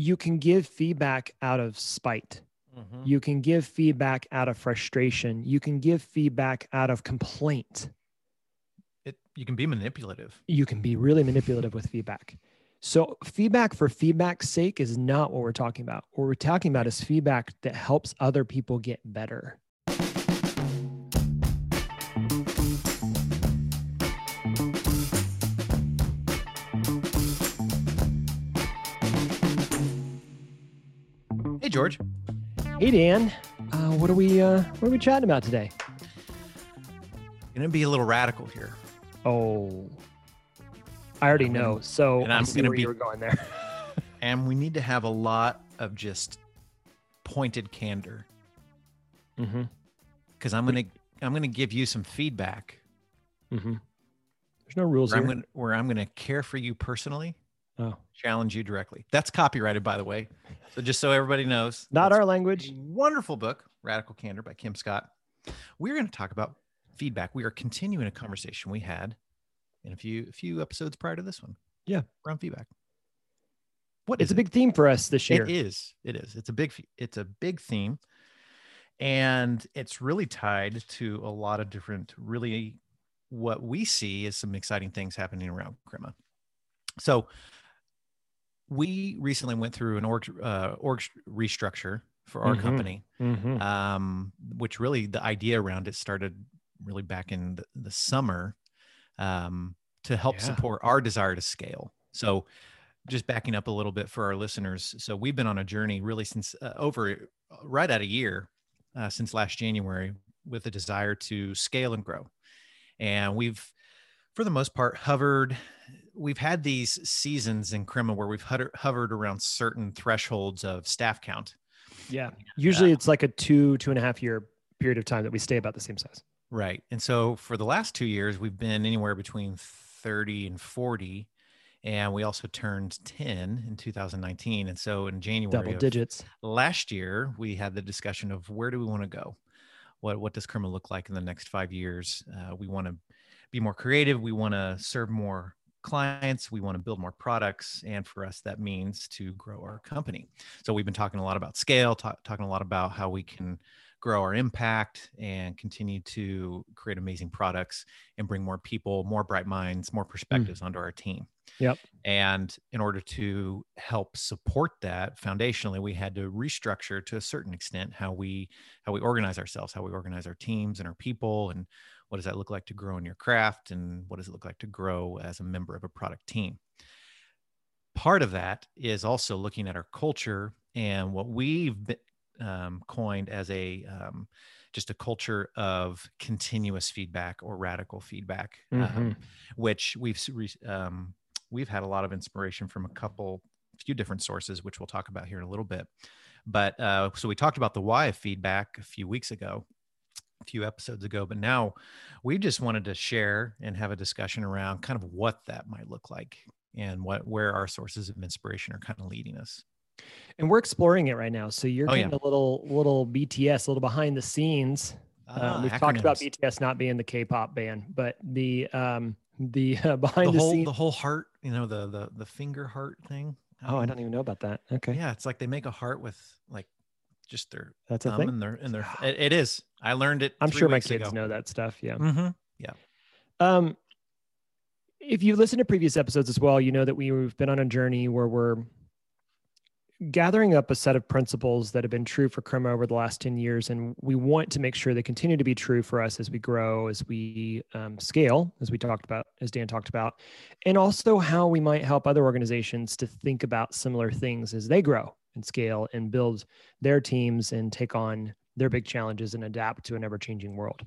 you can give feedback out of spite. Mhm. You can give feedback out of frustration. You can give feedback out of complaint. It, you can be manipulative. You can be really manipulative with feedback. So, feedback for feedback's sake is not what we're talking about. What we're talking about is feedback that helps other people get better. George. Hey, Dan, uh, what are we uh, what are we chatting about today? Going to be a little radical here. Oh, I already I'm gonna- know. So and I'm gonna be- you were going there. And we need to have a lot of just pointed candor mm-hmm. because I'm going to I'm going to give you some feedback Mm-hmm. There's no rules where I'm here. going where I'm going to care for you personally, oh, challenge you directly. That's copyrighted, by the way. So just so everybody knows, not our language. wonderful book, Radical Candor by Kim Scott. We're going to talk about feedback. We are continuing a conversation we had in a few a few episodes prior to this one. Yeah. around feedback. What It's is a it? big theme for us this year. It is. It is. It's a big. It's a big theme, and it's really tied to a lot of different. Really, what we see is some exciting things happening around Crema. So, we recently went through an org uh, org restructure for our Mhm. company, Mhm. um, which really the idea around it started really back in the, the summer um, to help Yeah. support our desire to scale. So, just backing up a little bit for our listeners. So, we've been on a journey really since uh, over right at a year uh, since last January with a desire to scale and grow. And we've, for the most part, hovered. We've had these seasons in Crema where we've hovered, around certain thresholds of staff count. Yeah. Usually it's like a two, two and a half year period of time that we stay about the same size. Right. And so for the last two years, we've been anywhere between 30 and 40. And we also turned 10 in 2019. And so in January Double digits. last year, we had the discussion of where do we want to go? What, what does Crema look like in the next five years? Uh, we want to be more creative. We want to serve more clients. We want to build more products. And for us, that means to grow our company. So we've been talking a lot about scale, talk, talking a lot about how we can grow our impact and continue to create amazing products and bring more people, more bright minds, more hmm. perspectives onto our team. Yep. And in order to help support that foundationally, we had to restructure to a certain extent how we how we organize ourselves, how we organize our teams and our people, and what does that look like to grow in your craft, and what does it look like to grow as a member of a product team. Part of that is also looking at our culture and what we've been, um, coined as a um, just a culture of continuous feedback or radical feedback, um, Mhm. which we've um, we've had a lot of inspiration from a couple few different sources which we'll talk about here in a little bit but uh, so we talked about the why of feedback a few weeks ago few episodes ago but now we just wanted to share and have a discussion around kind of what that might look like and what where our sources of inspiration are kind of leading us And we're exploring it right now. So you're Oh, yeah. getting a little, little BTS, a little behind the scenes. Ah, Um, we've talked about. BTS not being the K-pop band, but the um, the uh, behind the the, whole scenes. the whole heart you know the the the finger heart thing oh, I don't even know about that. Okay, yeah it's like they make a heart with like just their that's a thumb thing. and their and their it, it is i learned it I'm sure my weeks kids ago. know that stuff. Yeah. Mhm. Yeah. Um, if you listen to previous episodes as well, you know that we've been on a journey where we're gathering up a set of principles that have been true for Crema over the last 10 years. And we want to make sure they continue to be true for us as we grow, as we um, scale, as we talked about, as Dan talked about, and also how we might help other organizations to think about similar things as they grow and scale and build their teams and take on their big challenges and adapt to an ever changing world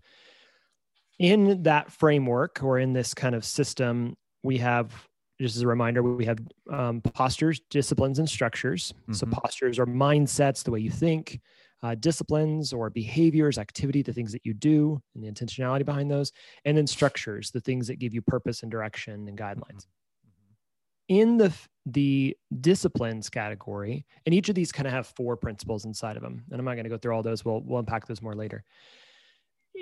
in that framework or in this kind of system, we have just as a reminder, we have um, postures, disciplines, and structures. So Mhm. postures are mindsets, the way you think. Uh, disciplines or behaviors, activity, the things that you do, and the intentionality behind those, and then structures, the things that give you purpose and direction and guidelines. In the the disciplines category, and each of these kind of have four principles inside of them, and I'm not going to go through all those. We'll we'll unpack those more later.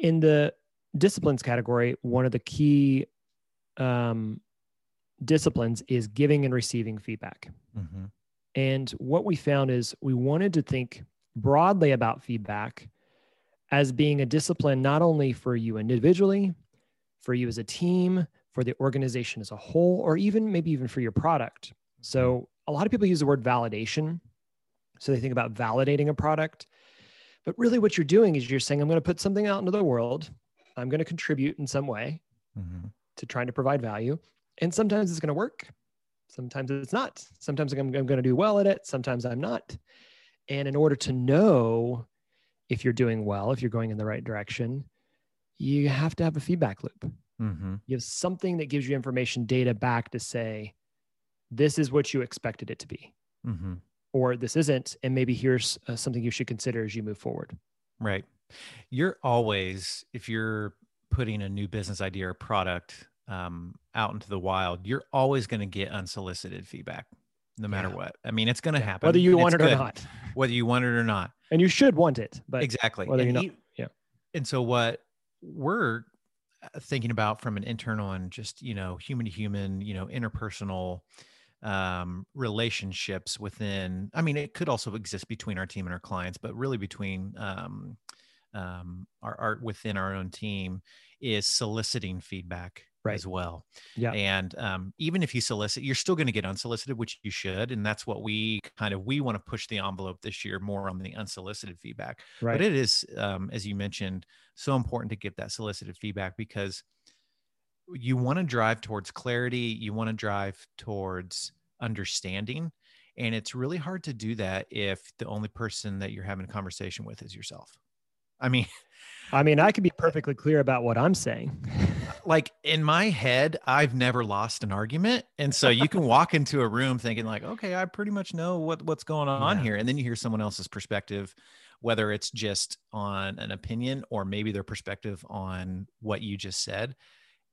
In the disciplines category, one of the key um, disciplines is giving and receiving feedback. Mhm. And what we found is we wanted to think broadly about feedback as being a discipline not only for you individually, for you as a team, for the organization as a whole, or even maybe even for your product. So a lot of people use the word validation. So they think about validating a product. But really, what you're doing is you're saying, I'm going to put something out into the world. I'm going to contribute in some way mm-hmm. to trying to provide value. And sometimes it's going to work. Sometimes it's not. Sometimes I'm, I'm going to do well at it. Sometimes I'm not. And in order to know if you're doing well, if you're going in the right direction, you have to have a feedback loop. Mm-hmm. You have something that gives you information data back to say, this is what you expected it to be. Mm-hmm. Or this isn't. And maybe here's uh, something you should consider as you move forward. Right. You're always, if you're putting a new business idea or product um, out into the wild, you're always going to get unsolicited feedback no matter yeah. what. I mean, it's going to yeah. happen. Whether you want it good, or not. Whether you want it or not. And you should want it. But exactly. Whether and you're not. yeah. And so what we're thinking about from an internal and just, you know, human to human, you know, interpersonal um, relationships within, I mean, it could also exist between our team and our clients, but really between um, um, our art within our own team is soliciting feedback right. as well. Yeah. And um, even if you solicit, you're still going to get unsolicited, which you should. And that's what we kind of we want to push the envelope this year more on the unsolicited feedback. Right. But it is, um, as you mentioned, so important to get that solicited feedback because you want to drive towards clarity. You want to drive towards understanding. And it's really hard to do that if the only person that you're having a conversation with is yourself. I mean, I mean, I can be perfectly clear about what I'm saying. like in my head, I've never lost an argument. And so you can walk into a room thinking like, okay, I pretty much know what, what's going on yeah. here. And then you hear someone else's perspective, whether it's just on an opinion or maybe their perspective on what you just said.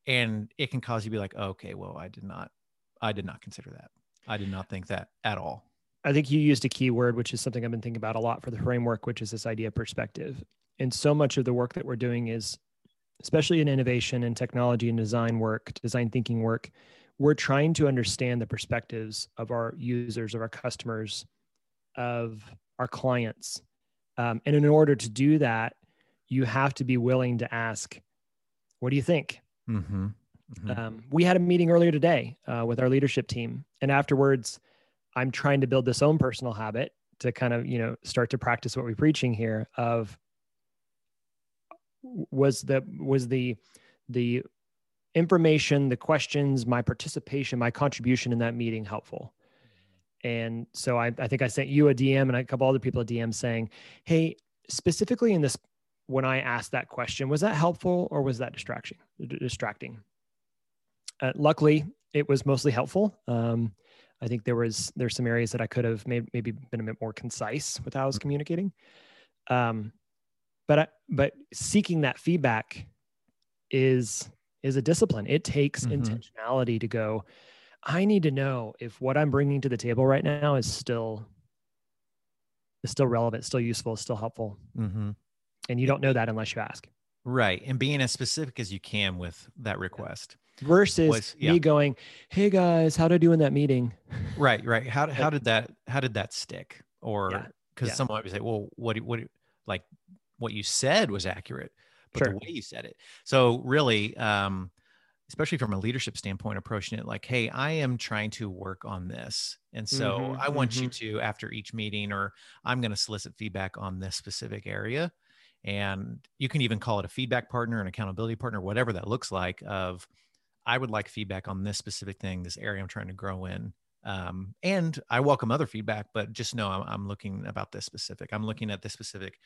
And it can cause you to be like, oh, okay, well, I did not, I did not consider that. I did not think that at all. I think you used a key word, which is something I've been thinking about a lot for the framework, which is this idea of perspective. And so much of the work that we're doing is, especially in innovation and technology and design work, design thinking work, we're trying to understand the perspectives of our users, of our customers, of our clients. Um, and in order to do that, you have to be willing to ask, what do you think? Mm-hmm. Mm-hmm. Um, we had a meeting earlier today uh, with our leadership team. And afterwards, I'm trying to build this own personal habit to kind of, you know, start to practice what we're preaching here of was the was the the information the questions my participation my contribution in that meeting helpful. And so I, I think i sent you a dm and a couple other people a dm saying hey specifically in this when i asked that question was that helpful or was that distraction distracting? Uh, luckily it was mostly helpful. Um, i think there was there's some areas that i could have maybe, maybe been a bit more concise with how i was mm-hmm. communicating. Um, but I, but seeking that feedback is is a discipline it takes mm-hmm. intentionality to go i need to know if what i'm bringing to the table right now is still is still relevant still useful still helpful mm-hmm. and you don't know that unless you ask right and being as specific as you can with that request versus was, yeah. me going hey guys how did i do in that meeting right right how, how did that how did that stick or because yeah. yeah. someone might say well what what like what you said was accurate, but sure. the way you said it. So really, um, especially from a leadership standpoint, approaching it like, hey, I am trying to work on this. And so mm-hmm, I want mm-hmm. you to, after each meeting, or I'm going to solicit feedback on this specific area. And you can even call it a feedback partner, an accountability partner, whatever that looks like. Of, I would like feedback on this specific thing, this area I'm trying to grow in. Um, and I welcome other feedback, but just know I'm, I'm looking about this specific. I'm looking at this specific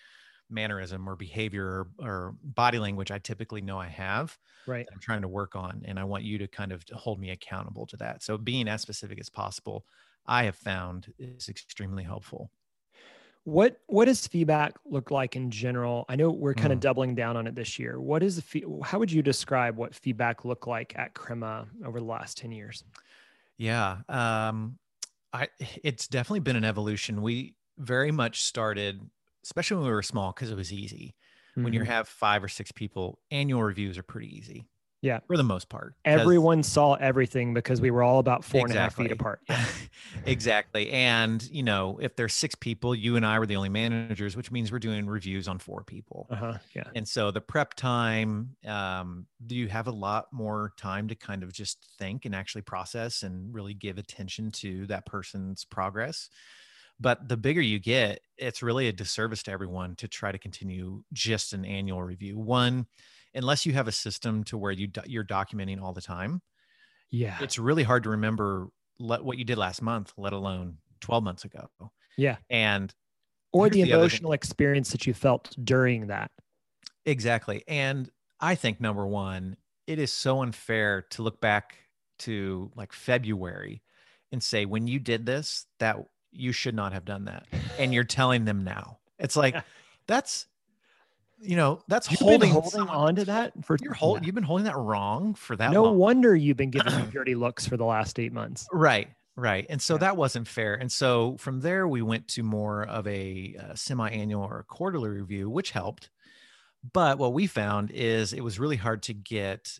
mannerism or behavior or, or, body language I typically know I have. Right. I'm trying to work on. And I want you to kind of hold me accountable to that. So being as specific as possible, I have found is extremely helpful. What what does feedback look like in general? I know we're kind mm. of doubling down on it this year. What is the fee- how would you describe what feedback looked like at Crema over the last 10 years? Yeah. Um I it's definitely been an evolution. We very much started especially when we were small because it was easy. Mm-hmm. When you mm-hmm. have five or six people, annual reviews are pretty easy. Yeah. For the most part. Everyone saw everything because we were all about four and a half feet apart. Yeah. exactly. And, you know, if there's six people, you and I were the only managers, which means we're doing reviews on four people. Uh-huh. Yeah. And so the prep time, um, do you have a lot more time to kind of just think and actually process and really give attention to that person's progress? But the bigger you get, it's really a disservice to everyone to try to continue just an annual review. One, unless you have a system to where you do- you're documenting all the time, Yeah. it's really hard to remember let, what you did last month, let alone 12 months ago. Yeah. And Or the the emotional experience that you felt during that. Exactly. And I think number one, it is so unfair to look back to like February and say, when you did this, that you should not have done that. And you're telling them now. It's like, that's, you know, that's You've holding, holding someone- on to that for You're hold, you've been holding that wrong for that no long. wonder you've been giving me dirty looks for the last eight months. Right. Right. And so Yeah. that wasn't fair. And so from there, we went to more of a, uh semi annual or quarterly review, which helped. But what we found is it was really hard to get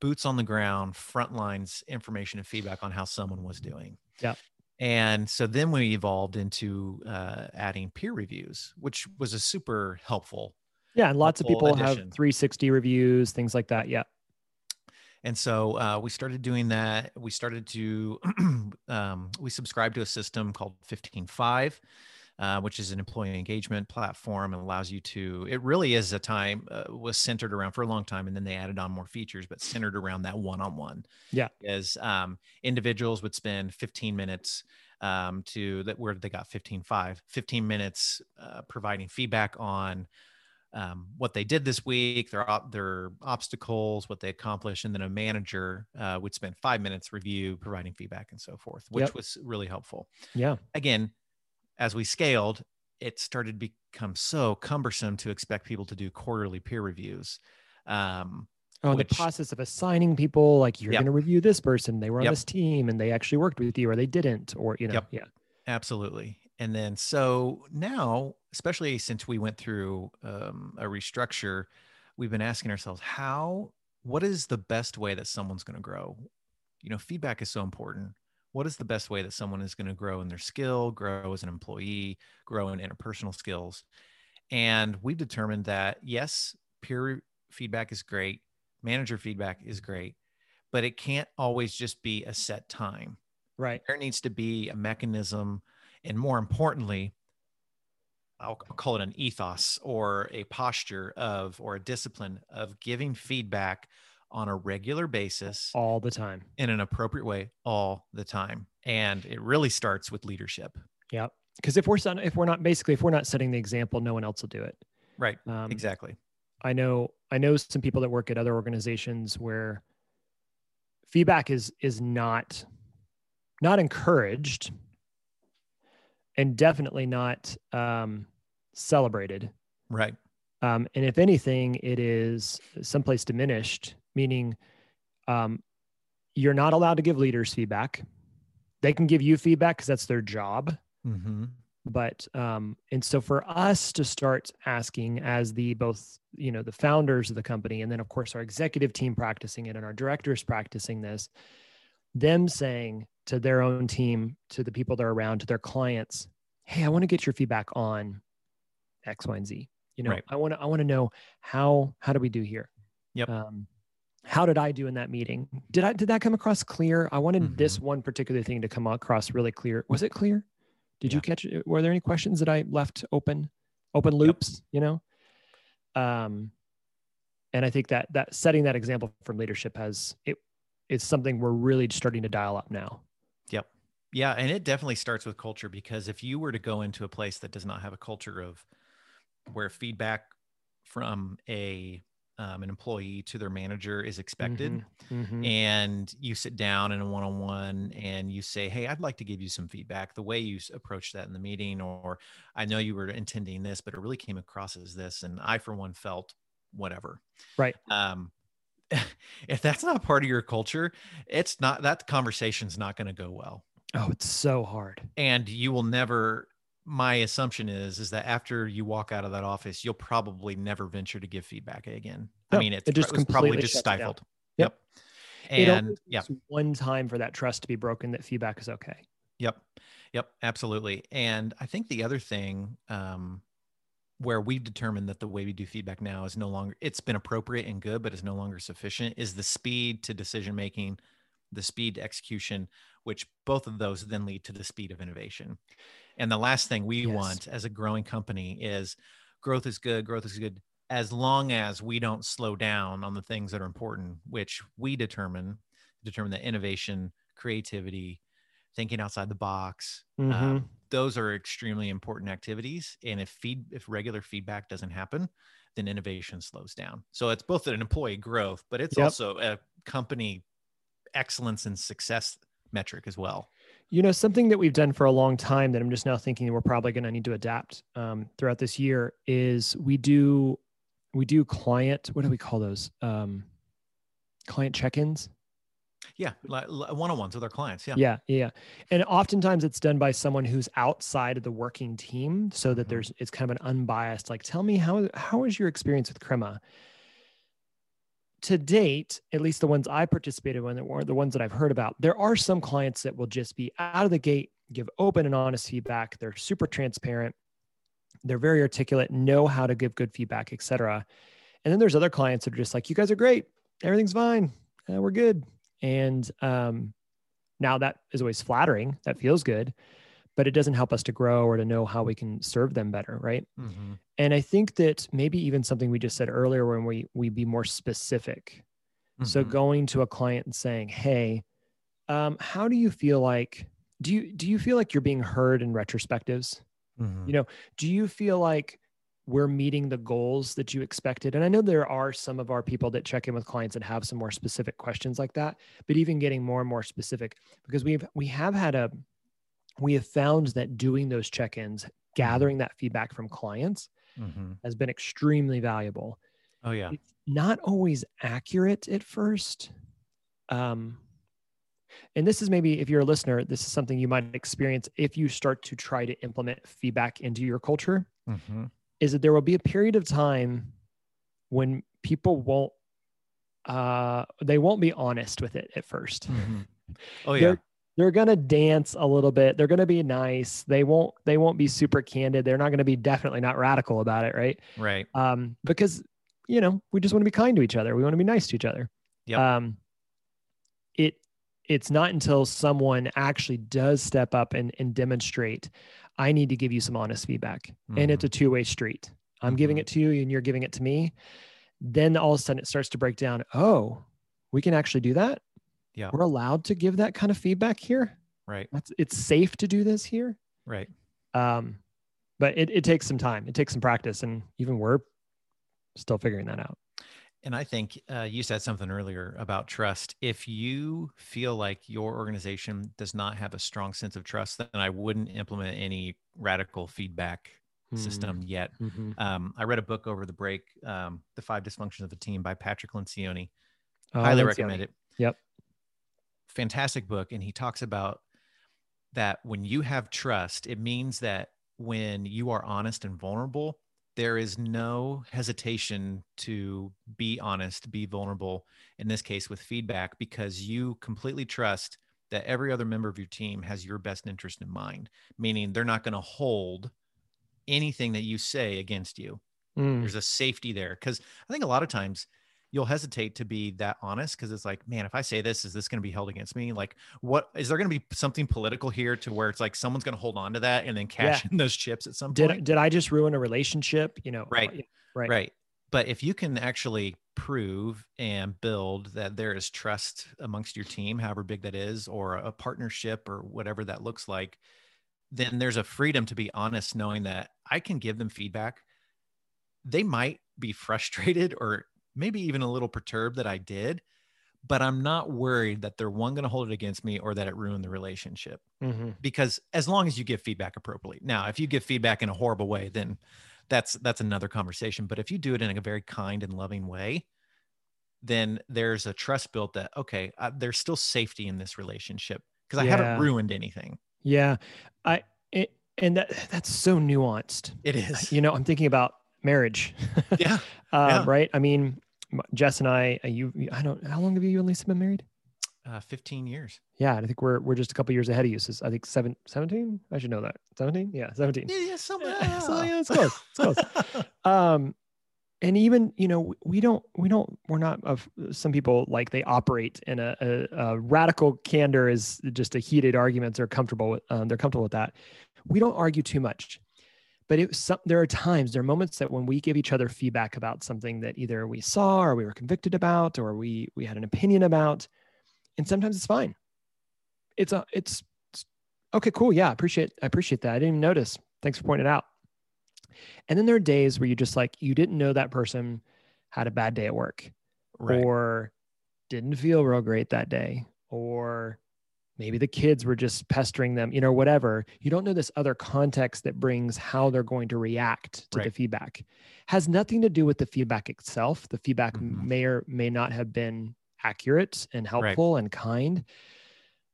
boots on the ground, front lines information and feedback on how someone was doing. Yep. And so then we evolved into uh, adding peer reviews, which was a super helpful Yeah, and lots of people have 360 reviews, things like that. Yeah. And so uh, we started doing that. We started to, um, we subscribed to a system called 15Five, uh, which is an employee engagement platform and allows you to, it really is a time, uh, was centered around for a long time. And then they added on more features, but centered around that one on one. Yeah. As um, individuals would spend 15 minutes um, to that, where they got 15Five, 15 minutes uh, providing feedback on um, what they did this week, their op- their obstacles, what they accomplished, and then a manager uh, would spend five minutes review, providing feedback, and so forth, which Yep. was really helpful. Yeah. Again, as we scaled, it started to become so cumbersome to expect people to do quarterly peer reviews. Um, Oh, Which- the process of assigning people, like you're Yep. going to review this person, they were on Yep. this team and they actually worked with you or they didn't, or, you know, Yep. yeah. Absolutely. And then so now, especially since we went through um, a restructure, we've been asking ourselves how, what is the best way that someone's going to grow? You know, feedback is so important. What is the best way that someone is going to grow in their skill, grow as an employee, grow in interpersonal skills? And we've determined that yes, peer feedback is great, manager feedback is great, but it can't always just be a set time Right. there needs to be a mechanism and more importantly I'll, I'll call it an ethos or a posture of or a discipline of giving feedback on a regular basis All the time. in an appropriate way all the time and it really starts with leadership Yeah. Because if we're if we're not basically if we're not setting the example, no one else will do it. right Um, exactly I know I know some people that work at other organizations where feedback is is not not encouraged and definitely not um, celebrated. right Um, and if anything, it is someplace diminished, meaning um, you're not allowed to give leaders feedback. They can give you feedback because that's their job. mm-hmm. But um, and so for us to start asking as the both you know the founders of the company and then of course our executive team practicing it and our directors practicing this, them saying to their own team, to the people they're around, to their clients, hey, I want to get your feedback on X, Y, and Z. You know, Right. I want to I want to know how how do we do here? Yep. Um, how did I do in that meeting? Did I did that come across clear? I wanted this Mm-hmm. one particular thing to come across really clear. Was it clear? Did you catch it? Were there any questions that I left open, open loops? You know, um, and I think that that setting that example from leadership has it. it is something we're really starting to dial up now. Yep. Yeah. And it definitely starts with culture because if you were to go into a place that does not have a culture of where feedback from a um, an employee to their manager is expected, Mhm. and you sit down in a one-on-one and you say, "Hey, I'd like to give you some feedback. The way you approached that in the meeting, or I know you were intending this, but it really came across as this, and I, for one, felt whatever." Right. Um, if that's not part of your culture, it's not that conversation's not going to go well Oh, it's so hard. and you will never my assumption is is that after you walk out of that office you'll probably never venture to give feedback again I mean, it's, it just it probably just shuts it down. stifled. Yep. it And yeah, one time for that trust to be broken that feedback is okay. Yep. Yep. Absolutely. And I think the other thing um, where we've determined that the way we do feedback now is no longer, it's been appropriate and good, but is no longer sufficient is the speed to decision making, the speed to execution, which both of those then lead to the speed of innovation. And the last thing we Yes. want as a growing company is growth is good, growth is good as long as we don't slow down on the things that are important, which we determine determine that innovation, creativity, thinking outside the box, Mhm. um, those are extremely important activities. And if feed if regular feedback doesn't happen, then innovation slows down. So it's both an employee growth, but it's Yep. also a company excellence and success metric as well. You know, something that we've done for a long time that I'm just now thinking we're probably going to need to adapt um, throughout this year is we do we do client. What do we call those? Um, client check-ins. Yeah, like one-on-ones with our clients. Yeah. Yeah, yeah. And oftentimes it's done by someone who's outside of the working team so that Mhm. there's it's kind of an unbiased like tell me how how was your experience with Crema? To date, at least the ones I participated in or the ones that I've heard about, there are some clients that will just be out of the gate, give open and honest feedback. They're super transparent. They're very articulate, know how to give good feedback, etc. And then there's other clients that are just like, you guys are great. Everything's fine. Uh, we're good. And um, now that is always flattering. That feels good, but it doesn't help us to grow or to know how we can serve them better, right? Mhm. And I think that maybe even something we just said earlier, when we we be more specific. So Mhm. going to a client and saying, "Hey, um, how do you feel like? Do you do you feel like you're being heard in retrospectives? Mhm. You know, do you feel like we're meeting the goals that you expected? And I know there are some of our people that check in with clients that have some more specific questions like that, but even getting more and more specific because we've we have had a we have found that doing those check-ins, gathering that feedback from clients Mhm. has been extremely valuable. Oh yeah. It's not always accurate at first. Um, and this is maybe if you're a listener, this is something you might experience if you start to try to implement feedback into your culture. Mhm. Is that there will be a period of time when people won't uh they won't be honest with it at first. Mhm. Oh yeah. They're- They're gonna dance a little bit. They're gonna be nice. They won't. They won't be super candid. They're not gonna be definitely not radical about it, right? Right. um, because you know we just want to be kind to each other. We want to be nice to each other. Yep. Um, it it's not until someone actually does step up and, and demonstrate, I need to give you some honest feedback, and it's a two way street. I'm giving Mhm. it to you, and you're giving it to me. Then all of a sudden it starts to break down. Oh, we can actually do that. Yeah. We're allowed to give that kind of feedback here. Right. That's it's safe to do this here. Right. Um, but it, it takes some time. It takes some practice, and even we're still figuring that out. And I think uh, you said something earlier about trust. If you feel like your organization does not have a strong sense of trust, then I wouldn't implement any radical feedback system yet. Mhm. Um, I read a book over the break, um, The Five Dysfunctions of a Team by Patrick Lencioni. Oh, Highly Lencioni. recommend it. Yep. Fantastic book. And he talks about that when you have trust, it means that when you are honest and vulnerable, there is no hesitation to be honest, be vulnerable, in this case with feedback, because you completely trust that every other member of your team has your best interest in mind, meaning they're not going to hold anything that you say against you. Mm. There's a safety there. Cause I think a lot of times you'll hesitate to be that honest because it's like, man, if I say this, is this going to be held against me? Like, what is there going to be something political here to where it's like someone's going to hold on to that and then cash in those chips at some Did point? did I just ruin a relationship? You know, Right. right, right. But if you can actually prove and build that there is trust amongst your team, however big that is, or a partnership or whatever that looks like, then there's a freedom to be honest, knowing that I can give them feedback. They might be frustrated or maybe even a little perturbed that I did, but I'm not worried that they're one going to hold it against me or that it ruined the relationship Mhm. because as long as you give feedback appropriately. Now, if you give feedback in a horrible way, then that's that's another conversation. But if you do it in a very kind and loving way, then there's a trust built that okay, uh, there's still safety in this relationship because I Yeah. haven't ruined anything. Yeah, I it, and that that's so nuanced. It is, You know, I'm thinking about marriage. yeah, um, Yeah. right? I mean, Jess and I, uh, you, I don't, how long have you and Lisa been married? Uh, 15 years. Yeah, I think we're we're just a couple years ahead of you. So I think seven, 17? I should know that. 17? Yeah, 17. Yeah, yeah, so, so yeah, it's close. It's close. um, and even you know we don't we don't we're not of some people like they operate in a, a, a radical candor is just a heated arguments are comfortable with um, they're comfortable with that we don't argue too much but it some, there are times there are moments that when we give each other feedback about something that either we saw or we were convicted about or we we had an opinion about and sometimes it's fine it's a it's, it's okay cool yeah i appreciate i appreciate that i didn't even notice thanks for pointing it out and then there are days where you just like you didn't know that person had a bad day at work right. or didn't feel real great that day or maybe the kids were just pestering them you know whatever you don't know this other context that brings how they're going to react to right. the feedback has nothing to do with the feedback itself the feedback mm-hmm. may or may not have been accurate and helpful right. and kind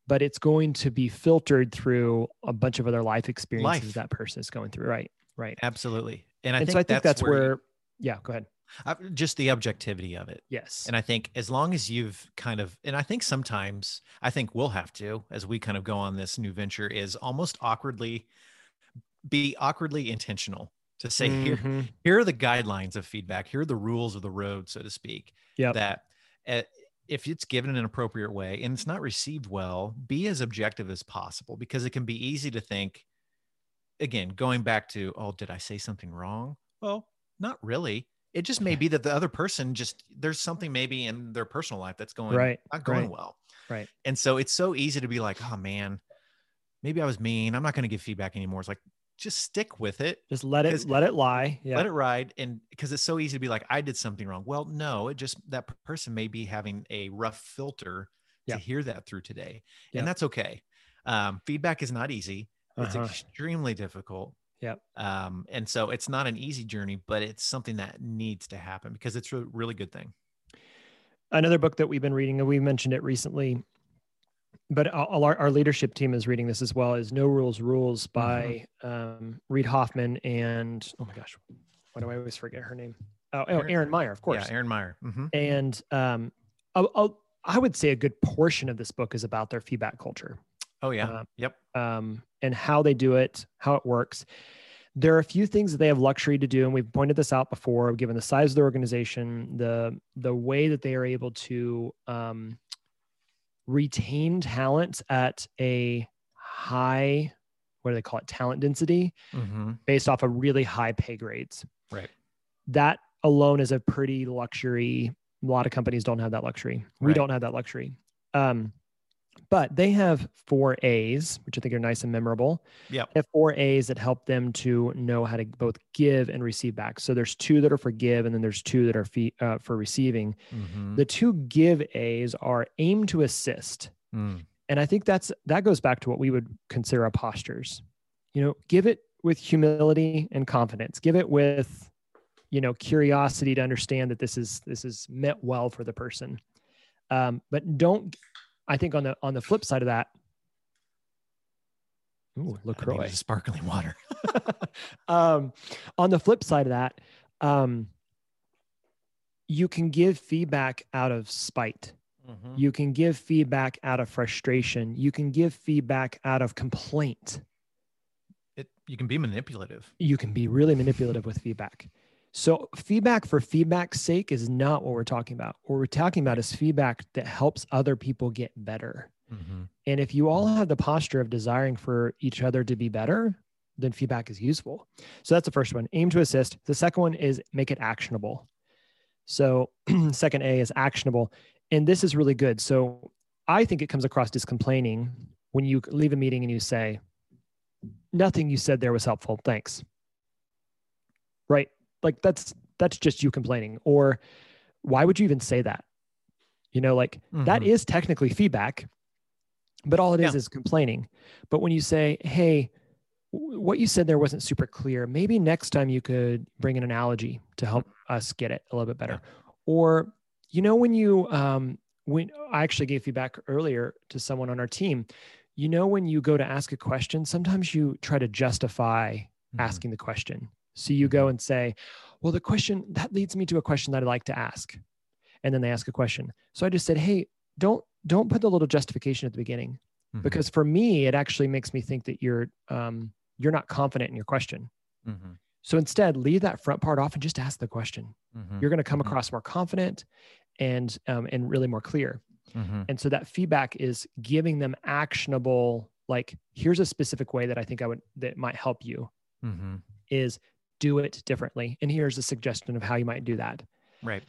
but it's going to be filtered through a bunch of other life experiences life. that person is going through right right absolutely and i and think, so I think that's, that's where, where yeah go ahead just the objectivity of it. Yes. And I think as long as you've kind of, and I think sometimes I think we'll have to, as we kind of go on this new venture, is almost awkwardly be awkwardly intentional to say mm-hmm. here here are the guidelines of feedback here are the rules of the road so to speak yeah that uh, if it's given in an appropriate way and it's not received well be as objective as possible because it can be easy to think again going back to oh did i say something wrong well not really it just may be that the other person just there's something maybe in their personal life that's going right not going right. well. right. And so it's so easy to be like oh man maybe i was mean i'm not going to give feedback anymore. It's like just stick with it just let it let it lie yeah. let it ride and because it's so easy to be like i did something wrong. Well no it just that person may be having a rough filter to hear that through today and that's okay. Um, feedback is not easy it's uh-huh. extremely difficult yeah. Um, and so it's not an easy journey, but it's something that needs to happen because it's a really good thing. Another book that we've been reading, and we mentioned it recently, but our, our leadership team is reading this as well, is No Rules Rules by mm-hmm. um, Reid Hoffman and, oh my gosh, why do I always forget her name? Oh, oh Erin Meyer, of course. Yeah, Erin Meyer. Mm-hmm. And um, I'll, I'll, I would say a good portion of this book is about their feedback culture. Oh yeah. Uh, yep. Um, and how they do it, how it works. There are a few things that they have luxury to do, and we've pointed this out before. Given the size of the organization, the the way that they are able to um, retain talent at a high, what do they call it, talent density, mm-hmm. based off of really high pay grades. Right. That alone is a pretty luxury. A lot of companies don't have that luxury. We right. don't have that luxury. Um, but they have four A's, which I think are nice and memorable. Yeah. Have four A's that help them to know how to both give and receive back. So there's two that are for give, and then there's two that are fee, uh, for receiving. Mm-hmm. The two give A's are aim to assist. Mm. And I think that's that goes back to what we would consider our postures. You know, give it with humility and confidence. Give it with, you know, curiosity to understand that this is this is meant well for the person. Um, but don't I think on the on the flip side of that, ooh, Lacroix, sparkling water. um, on the flip side of that, um, you can give feedback out of spite. Mm-hmm. You can give feedback out of frustration. You can give feedback out of complaint. It, you can be manipulative. You can be really manipulative with feedback. So, feedback for feedback's sake is not what we're talking about. What we're talking about is feedback that helps other people get better. Mm-hmm. And if you all have the posture of desiring for each other to be better, then feedback is useful. So, that's the first one aim to assist. The second one is make it actionable. So, second A is actionable. And this is really good. So, I think it comes across as complaining when you leave a meeting and you say, Nothing you said there was helpful. Thanks. Right like that's that's just you complaining or why would you even say that you know like mm-hmm. that is technically feedback but all it is yeah. is complaining but when you say hey what you said there wasn't super clear maybe next time you could bring an analogy to help us get it a little bit better yeah. or you know when you um when i actually gave feedback earlier to someone on our team you know when you go to ask a question sometimes you try to justify mm-hmm. asking the question so you go and say, well, the question that leads me to a question that I'd like to ask. and then they ask a question. So I just said, hey, don't don't put the little justification at the beginning Mhm. because for me it actually makes me think that you're um, you're not confident in your question. Mhm. So instead, leave that front part off and just ask the question. Mhm. You're going to come Mhm. across more confident and um, and really more clear. Mhm. And so that feedback is giving them actionable, like, here's a specific way that I think I would that might help you Mhm. is do it differently. And here's a suggestion of how you might do that. Right.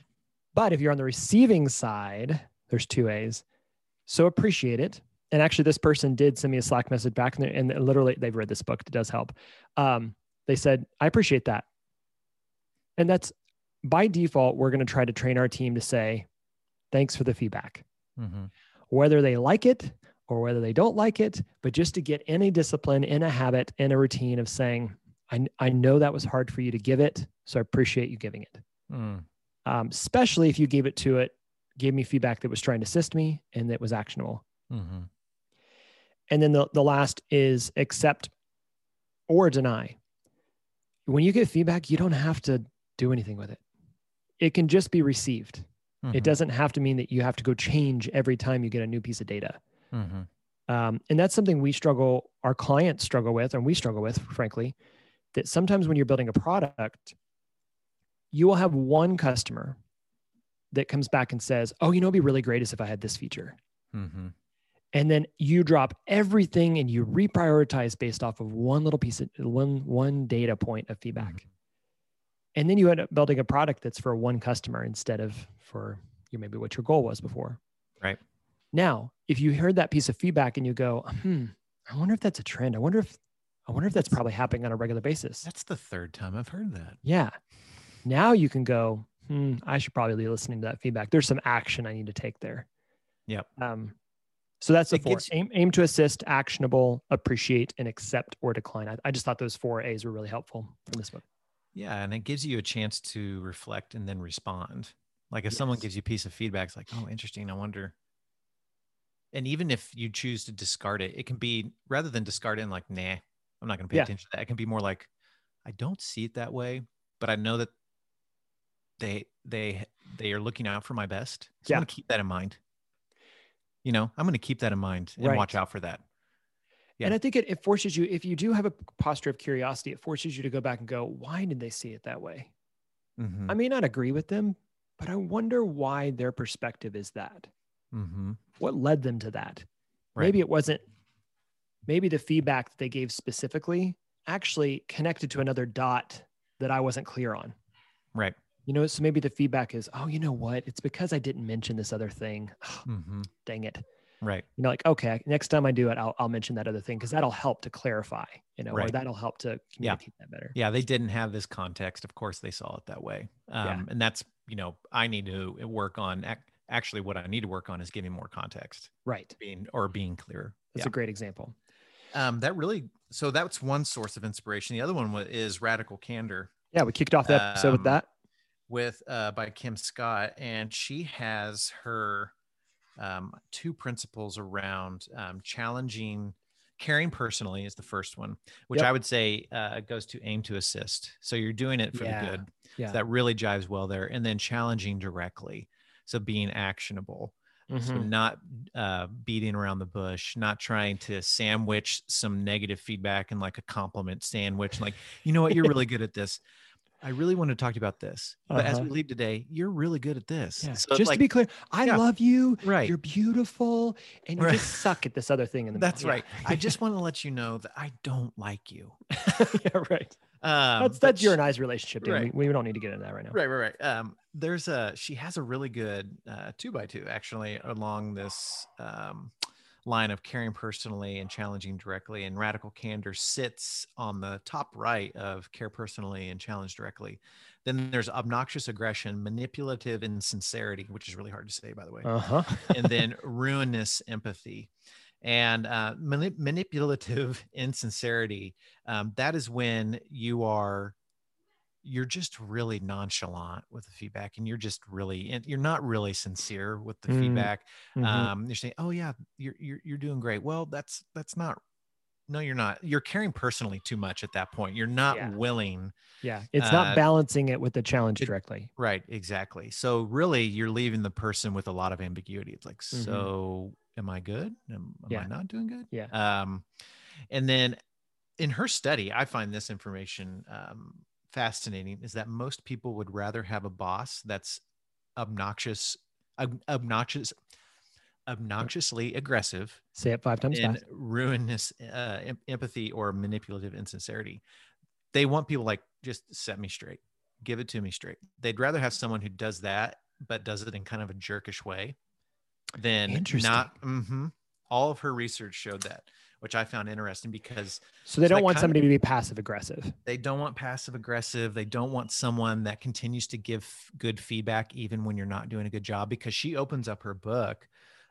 But if you're on the receiving side, there's two A's. So appreciate it. And actually, this person did send me a Slack message back, and, and literally, they've read this book. It does help. Um, they said, "I appreciate that," and that's by default. We're going to try to train our team to say, "Thanks for the feedback," Mhm. whether they like it or whether they don't like it, but just to get any discipline, in a habit, in a routine of saying, "I I know that was hard for you to give it, so I appreciate you giving it." Mm. um, especially if you gave it to it, gave me feedback that was trying to assist me and that was actionable. Mhm. And then the, the last is accept or deny. When you get feedback, you don't have to do anything with it. It can just be received. Mhm. It doesn't have to mean that you have to go change every time you get a new piece of data. Mhm. Um, and that's something we struggle, our clients struggle with, and we struggle with, frankly, that sometimes when you're building a product, you will have one customer that comes back and says, Oh, you know, it'd be really great is if I had this feature. Mhm. And then you drop everything and you reprioritize based off of one little piece of one, one data point of feedback. And then you end up building a product that's for one customer instead of for you maybe what your goal was before. Right. Now, if you heard that piece of feedback and you go, hmm, I wonder if that's a trend. I wonder if I wonder if that's probably happening on a regular basis. That's the third time I've heard that. Yeah. Now you can go, hmm, I should probably be listening to that feedback. There's some action I need to take there. Yep. Um, so that's the It four. gives- aim, aim to assist, actionable, appreciate, and accept or decline. I, I just thought those four A's were really helpful in this book. Yeah, and it gives you a chance to reflect and then respond. Like if someone gives you a piece of feedback, it's like, oh, interesting. I wonder. And even if you choose to discard it, it can be rather than discard it and like, nah, I'm not going to pay Yeah. attention to that. It can be more like, I don't see it that way, but I know that they they they are looking out for my best. So Yeah. I'm going to keep that in mind. You know, I'm going to keep that in mind and Right. watch out for that. Yeah. And I think it, it forces you, if you do have a posture of curiosity, it forces you to go back and go, why did they see it that way? Mm-hmm. I may not agree with them, but I wonder why their perspective is that. mm-hmm. What led them to that? Right. Maybe it wasn't, maybe the feedback that they gave specifically actually connected to another dot that I wasn't clear on. Right. You know, so maybe the feedback is, oh, you know what? It's because I didn't mention this other thing. Mm-hmm. Dang it. Right. You know, like, okay, next time I do it, I'll, I'll mention that other thing because that'll help to clarify, you know, or that'll help to Yeah. communicate that better. yeah they didn't have this context of course they saw it that way um, Yeah. and that's you know i need to work on ac- actually what i need to work on is giving more context Right. being or being clearer That's a great example. Um, that really so that's one source of inspiration the other one is radical candor Yeah. We kicked off the episode with Um, that. with uh, by kim scott and she has her um, two principles around um, challenging caring personally is the first one which Yep. i would say uh, goes to aim to assist so you're doing it for Yeah. the good Yeah. So that really jives well there. And then challenging directly. So being actionable. So Mhm. not uh, beating around the bush, not trying to sandwich some negative feedback and like a compliment sandwich. Like, you know what, you're really good at this. I really want to talk to you about this. But as we Uh-huh. leave today, you're really good at this. Yeah. So Just like, to be clear, I Yeah. love you. right. You're beautiful, and you Right. just suck at this other thing. In the That's yeah. right. I just want to let you know that I don't like you. yeah, right. Um, That's that's your and I's relationship, dude. Right. We, we don't need to get into that right now. Right, right, right. Um, there's a she has a really good uh, two by two actually along this um, line of caring personally and challenging directly. And radical candor sits on the top right of care personally and challenge directly. Then there's obnoxious aggression, manipulative insincerity, which is really hard to say, by the way, Uh huh. and then ruinous empathy. And uh, mani- manipulative insincerity, um, that is when you are you're just really nonchalant with the feedback and you're just really and you're not really sincere with the Mm, feedback Mhm. um you're saying oh yeah you're, you're you're doing great well that's that's not no you're not you're caring personally too much at that point you're not Yeah. willing Yeah. It's Uh, not balancing it with the challenge it- directly. right exactly so really you're leaving the person with a lot of ambiguity it's like Mhm. so am i good am, am Yeah. i not doing good Yeah. um and then in her study i find this information um fascinating is that most people would rather have a boss that's obnoxious ob- obnoxious obnoxiously aggressive Say it five times and fast. ruinous uh, em- empathy or manipulative insincerity. They want people like just set me straight, give it to me straight. They'd rather have someone who does that, but does it in kind of a jerkish way Interesting. not. mhm. All of her research showed that, which I found interesting because So they don't want kind of- somebody to be passive aggressive. they don't want passive aggressive. They don't want someone that continues to give f- good feedback even when you're not doing a good job. Because she opens up her book.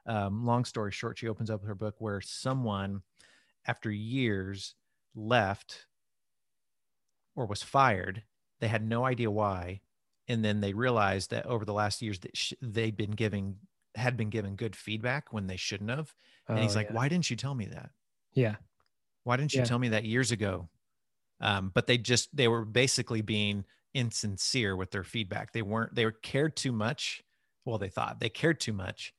Um, long story short, she opens up her book where someone, after years, left or was fired. They had no idea why, and then they realized that over the last years that sh- they'd been giving had been given good feedback when they shouldn't have. And he's Oh, like, yeah. "Why didn't you tell me that?" Yeah. why didn't you Yeah. tell me that years ago um, but they just they were basically being insincere with their feedback they weren't they were cared too much well they thought they cared too much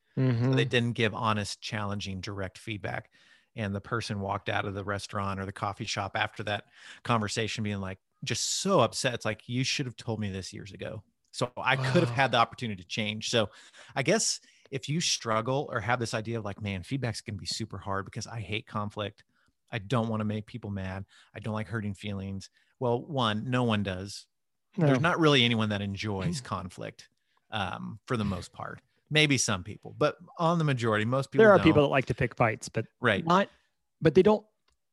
so Mhm. they didn't give honest challenging direct feedback and the person walked out of the restaurant or the coffee shop after that conversation being like just so upset it's like you should have told me this years ago so i could have had the opportunity to change so i guess if you struggle or have this idea of like man feedback's going to be super hard because i hate conflict i don't want to make people mad i don't like hurting feelings well one no one does No. there's not really anyone that enjoys conflict um, for the most part maybe some people but on the majority most people there are don't. people that like to pick fights, but right not but they don't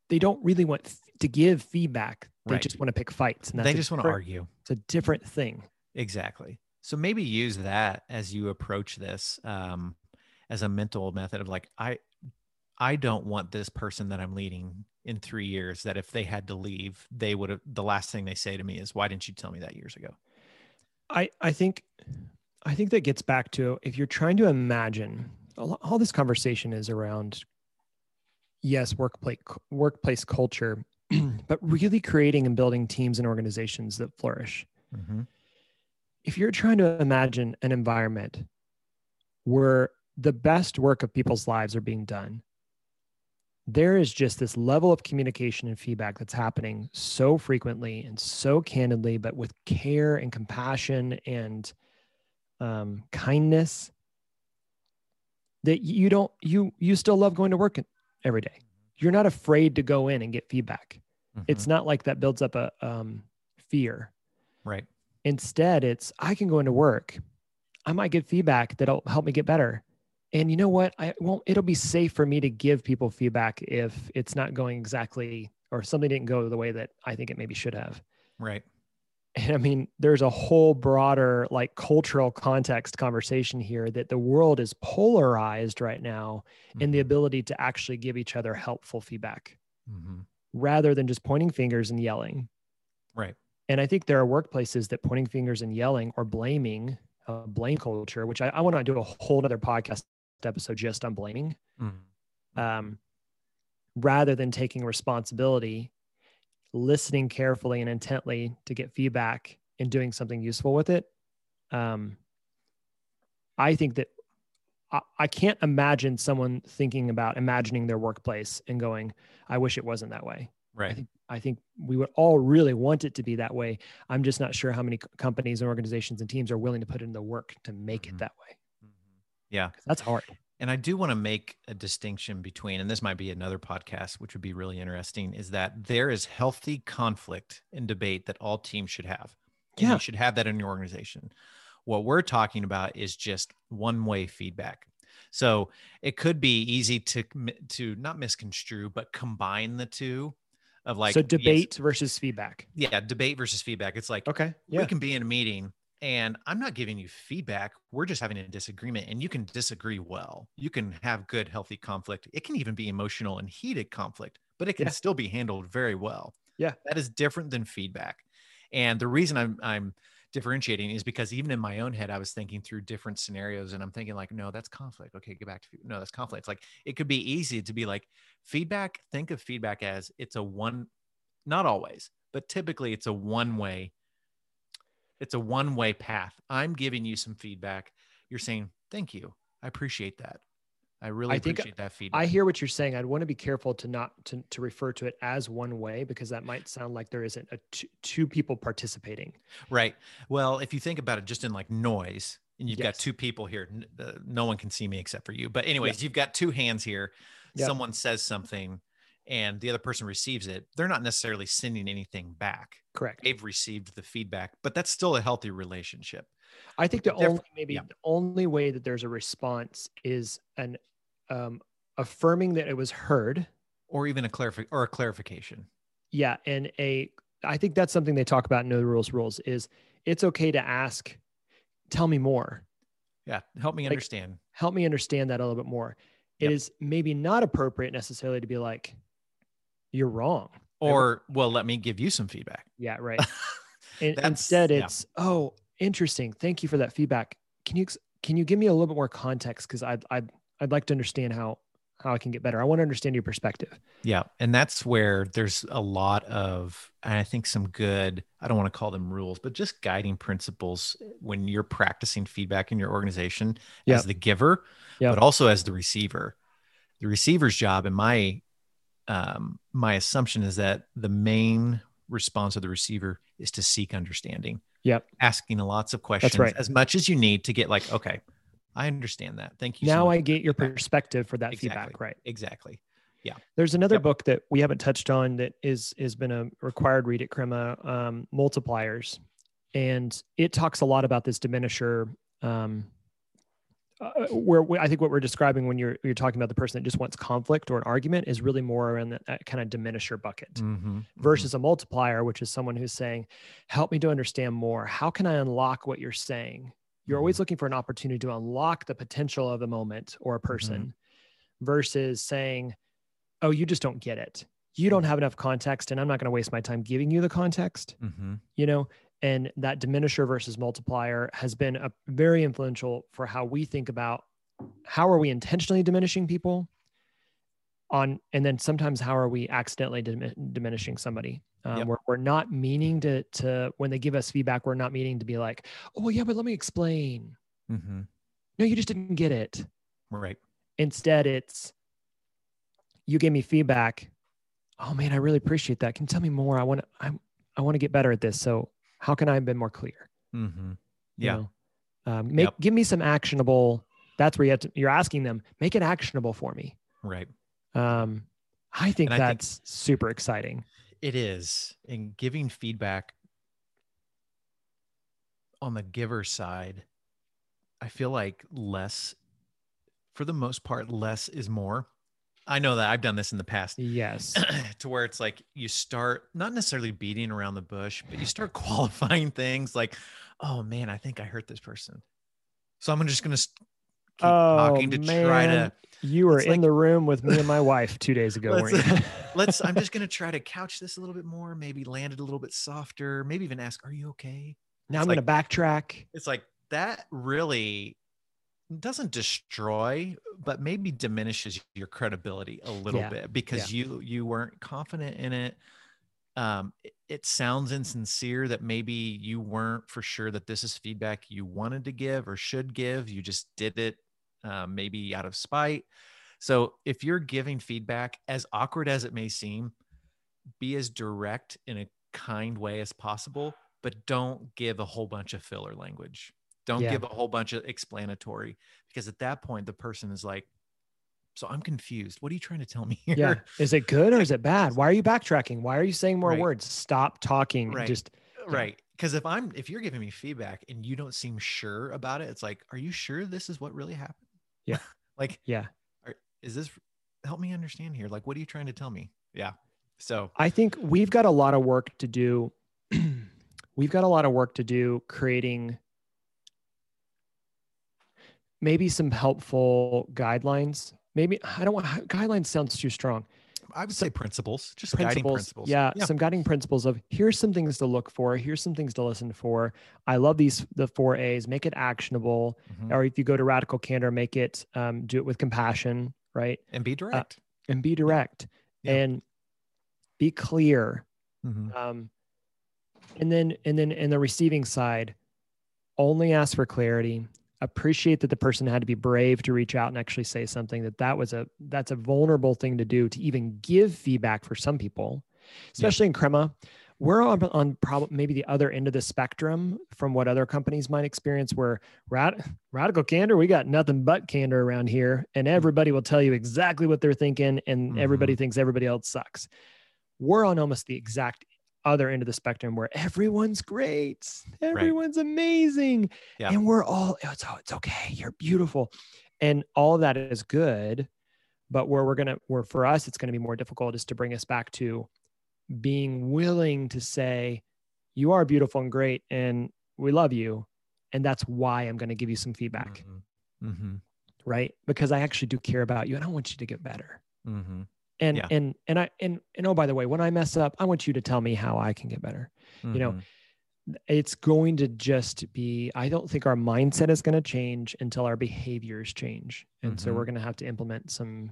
they don't really want to give feedback. They Right. just want to pick fights. And that's they just want to argue It's a different thing. Exactly. So maybe use that as you approach this um, as a mental method of like, I, I don't want this person that I'm leading in three years that if they had to leave, they would have, the last thing they say to me is, why didn't you tell me that years ago? I I think I think that gets back to if you're trying to imagine all, all this conversation is around yes workplace workplace culture but really creating and building teams and organizations that flourish Mm-hmm. If you're trying to imagine an environment where the best work of people's lives are being done there is just this level of communication and feedback that's happening so frequently and so candidly but with care and compassion and um, kindness that you don't you you still love going to work every day. You're not afraid to go in and get feedback. It's not like that builds up a um, fear. Right. Instead, it's I can go into work. I might get feedback that'll help me get better. And you know what? I won't, it'll be safe for me to give people feedback if it's not going exactly or something didn't go the way that I think it maybe should have. Right. And I mean, there's a whole broader, like cultural context conversation here that the world is polarized right now in the Mhm. ability to actually give each other helpful feedback Mhm. rather than just pointing fingers and yelling. Right. And I think there are workplaces that pointing fingers and yelling or blaming, uh, blame culture, which I, I want to do a whole other podcast episode just on blaming, Mhm. um, rather than taking responsibility, listening carefully and intently to get feedback and doing something useful with it. Um, I think that I, I can't imagine someone thinking about imagining their workplace and going, I wish it wasn't that way. Right. think I think we would all really want it to be that way. I'm just not sure how many companies and organizations and teams are willing to put in the work to make Mhm. it that way. Yeah. That's hard. And I do want to make a distinction between, and this might be another podcast, which would be really interesting, is that there is healthy conflict and debate that all teams should have. And Yeah. You should have that in your organization. What we're talking about is just one way feedback. So it could be easy to to not misconstrue, but combine the two of like so yes, debate versus feedback. yeah, debate versus feedback. It's like Okay. we can be in a meeting and I'm not giving you feedback. We're just having a disagreement and you can disagree well. You can have good, healthy conflict. It can even be emotional and heated conflict, but it can Yeah. still be handled very well. Yeah. That is different than feedback. And the reason I'm, I'm differentiating is because even in my own head, I was thinking through different scenarios and I'm thinking like, no, that's conflict. Okay, get back to no, that's conflict. It's like it could be easy to be like feedback. Think of feedback as it's a one, not always, but typically it's a one way. It's a one way path. I'm giving you some feedback. You're saying, thank you. I appreciate that. I really I appreciate think that feedback. I hear what you're saying. I'd want to be careful to not to, to refer to it as one way because that might sound like there isn't a two, two people participating. Right. Well, if you think about it just in like noise and you've yes. got two people here, uh, no one can see me except for you. But anyways, you've got two hands here. Yep. Someone says something and the other person receives it. They're not necessarily sending anything back. Correct. They've received the feedback, but that's still a healthy relationship. I think the only maybe yeah. the only way that there's a response is an um, affirming that it was heard, or even a clarif- or a clarification. Yeah, and a I think that's something they talk about in No Rules Rules is it's okay to ask, tell me more. Yeah, help me like, understand. Help me understand that a little bit more. It is yep. maybe not appropriate necessarily to be like, you're wrong. Or, well, let me give you some feedback. Yeah, right. and instead, it's, yeah. oh, interesting. Thank you for that feedback. Can you can you give me a little bit more context? Because I'd I'd I'd like to understand how how I can get better. I want to understand your perspective. Yeah, and that's where there's a lot of I think some good, I don't want to call them rules, but just guiding principles when you're practicing feedback in your organization yep. as the giver, yep. but also as the receiver. The receiver's job and my um, my assumption is that the main response of the receiver is to seek understanding. Yep. Asking lots of questions right. as much as you need to get like, okay, I understand that. Thank you. Now so I get your perspective for that exactly. feedback. Right. Exactly. Yeah. There's another yep. book that we haven't touched on that is has been a required read at Crema, um, Multipliers, and it talks a lot about this diminisher um, uh, where I think what we're describing when you're you're talking about the person that just wants conflict or an argument is really more around that, that kind of diminisher bucket mm-hmm, mm-hmm. versus mm-hmm. a multiplier, which is someone who's saying, "Help me to understand more. How can I unlock what you're saying?" You're always mm-hmm. looking for an opportunity to unlock the potential of a moment or a person, mm-hmm. versus saying, "Oh, you just don't get it. You don't have enough context, and I'm not going to waste my time giving you the context." You know, and that diminisher versus multiplier has been a very influential for how we think about how are we intentionally diminishing people on and then sometimes how are we accidentally dim- diminishing somebody. Um, yep. we're, we're not meaning to to when they give us feedback we're not meaning to be like oh yeah but let me explain. Mm-hmm. no you just didn't get it. Right. Instead it's you gave me feedback. Oh man i really appreciate that. Can you tell me more? I want to i, I want to get better at this. So how can I have been more clear? Mm-hmm. Yeah. You know? um, make, yep. Give me some actionable. That's where you have to, you're asking them, make it actionable for me. Right. Um, I think and that's I think super exciting. It is. And giving feedback on the giver side, I feel like less, for the most part, less is more. I know that I've done this in the past. Yes. to where it's like you start not necessarily beating around the bush, but you start qualifying things like, oh man, I think I hurt this person. So I'm just going to keep oh, talking to man. try to. You were in like, the room with me and my wife two days ago, let's, weren't you? let's, I'm just going to try to couch this a little bit more, maybe land it a little bit softer, maybe even ask, are you okay? Now it's I'm like, going to backtrack. It's like that really doesn't destroy but maybe diminishes your credibility a little yeah. bit because yeah. you you weren't confident in it um it, it, sounds insincere that maybe you weren't for sure that this is feedback you wanted to give or should give you just did it uh, maybe out of spite so if you're giving feedback as awkward as it may seem be as direct in a kind way as possible but don't give a whole bunch of filler language don't yeah. give a whole bunch of explanatory because at that point the person is like, so I'm confused. What are you trying to tell me here? Yeah. Is it good or is it bad? Why are you backtracking? Why are you saying more right. words? Stop talking. Right. Just right. Because if I'm if you're giving me feedback and you don't seem sure about it, it's like, are you sure this is what really happened? Yeah. like, yeah. Are, is this help me understand here? Like, what are you trying to tell me? Yeah. So I think we've got a lot of work to do. we've got a lot of work to do creating maybe some helpful guidelines. Maybe I don't want guidelines sounds too strong. I would say principles, just principles, guiding principles. Yeah, yeah, some guiding principles of here's some things to look for, here's some things to listen for. I love these the four A's. Make it actionable, mm-hmm. or if you go to radical candor, make it um, do it with compassion, right? And be uh, direct. Uh, and be direct, yeah. and be clear. Mm-hmm. Um, and then and then in the receiving side, only ask for clarity appreciate that the person had to be brave to reach out and actually say something that that was a that's a vulnerable thing to do to even give feedback for some people especially yeah. in crema we're on, on probably maybe the other end of the spectrum from what other companies might experience where rad, radical candor we got nothing but candor around here and everybody will tell you exactly what they're thinking and mm-hmm. everybody thinks everybody else sucks we're on almost the exact other end of the spectrum where everyone's great, everyone's right. amazing, yeah. and we're all it's oh, it's okay, you're beautiful, and all that is good, but where we're gonna where for us it's gonna be more difficult is to bring us back to being willing to say you are beautiful and great, and we love you, and that's why I'm gonna give you some feedback, mm-hmm. Mm-hmm. right? Because I actually do care about you, and I want you to get better. Mm-hmm and yeah. and and i and and oh by the way when i mess up i want you to tell me how i can get better mm-hmm. you know mm-hmm. it's going to just be i don't think our mindset is going to change until our behaviors change and mm-hmm. so we're going to have to implement some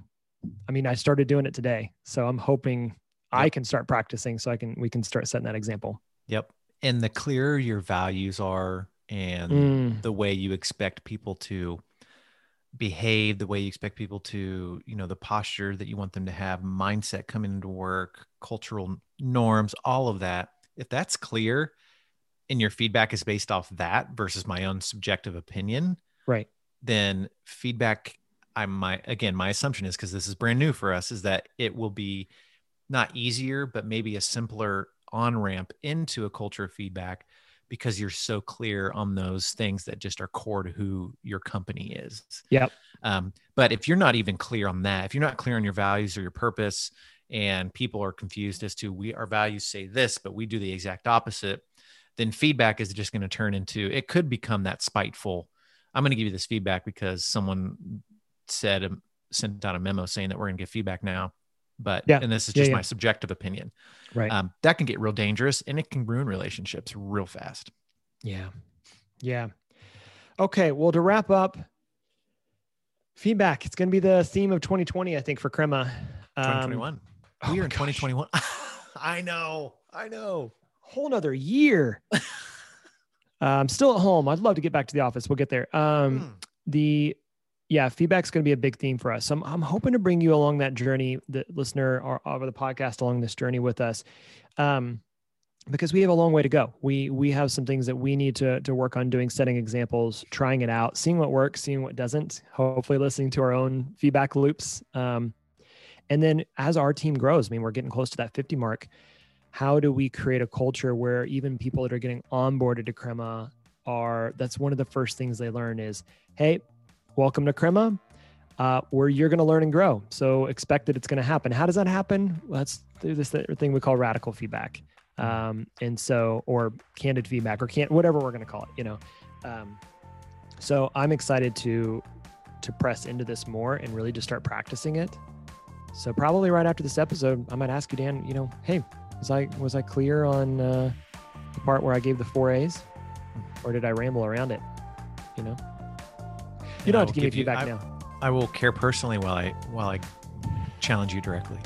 i mean i started doing it today so i'm hoping yep. i can start practicing so i can we can start setting that example yep and the clearer your values are and mm. the way you expect people to behave the way you expect people to you know the posture that you want them to have mindset coming into work cultural norms all of that if that's clear and your feedback is based off that versus my own subjective opinion right. then feedback i might again my assumption is because this is brand new for us is that it will be not easier but maybe a simpler on ramp into a culture of feedback because you're so clear on those things that just are core to who your company is. Yep. Um, but if you're not even clear on that, if you're not clear on your values or your purpose, and people are confused as to we our values say this, but we do the exact opposite, then feedback is just going to turn into it could become that spiteful. I'm going to give you this feedback because someone said um, sent out a memo saying that we're going to give feedback now but yeah. and this is just yeah, yeah. my subjective opinion. Right. Um, that can get real dangerous and it can ruin relationships real fast. Yeah. Yeah. Okay well to wrap up feedback. It's going to be the theme of 2020 i think for crema. Um, 2021 oh we are in 2021 i know. I know. Whole nother year. Uh, i'm still at home. I'd love to get back to the office. We'll get there. Um, mm. the yeah, feedback's going to be a big theme for us. So I'm, I'm hoping to bring you along that journey, the listener or over the podcast along this journey with us. Um, because we have a long way to go. We we have some things that we need to to work on doing, setting examples, trying it out, seeing what works, seeing what doesn't. Hopefully, listening to our own feedback loops. Um, and then as our team grows, I mean, we're getting close to that 50 mark. How do we create a culture where even people that are getting onboarded to Crema are? That's one of the first things they learn is, hey, welcome to Crema, uh, where you're going to learn and grow. So expect that it's going to happen. How does that happen? Well, that's this thing we call radical feedback. Um, and so, or candid feedback or can't, whatever we're going to call it, you know? Um, so I'm excited to, to press into this more and really just start practicing it. So probably right after this episode, I might ask you, Dan, you know, Hey, was I, was I clear on, uh, the part where I gave the four A's or did I ramble around it? You know? You don't have to give me feedback you, I, now. I will care personally while I while I challenge you directly.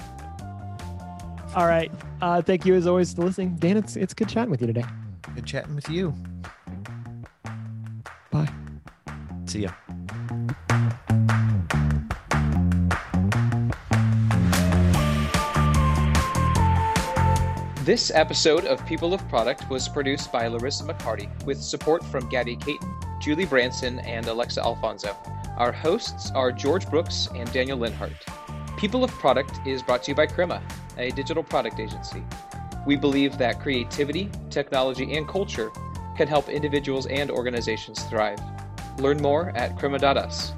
All right. Uh, thank you as always for listening. Dan, it's it's good chatting with you today. Good chatting with you. Bye. See ya. This episode of People of Product was produced by Larissa McCarty with support from Gabby Caton, Julie Branson, and Alexa Alfonso. Our hosts are George Brooks and Daniel Linhart. People of Product is brought to you by Crema, a digital product agency. We believe that creativity, technology, and culture can help individuals and organizations thrive. Learn more at crema.us.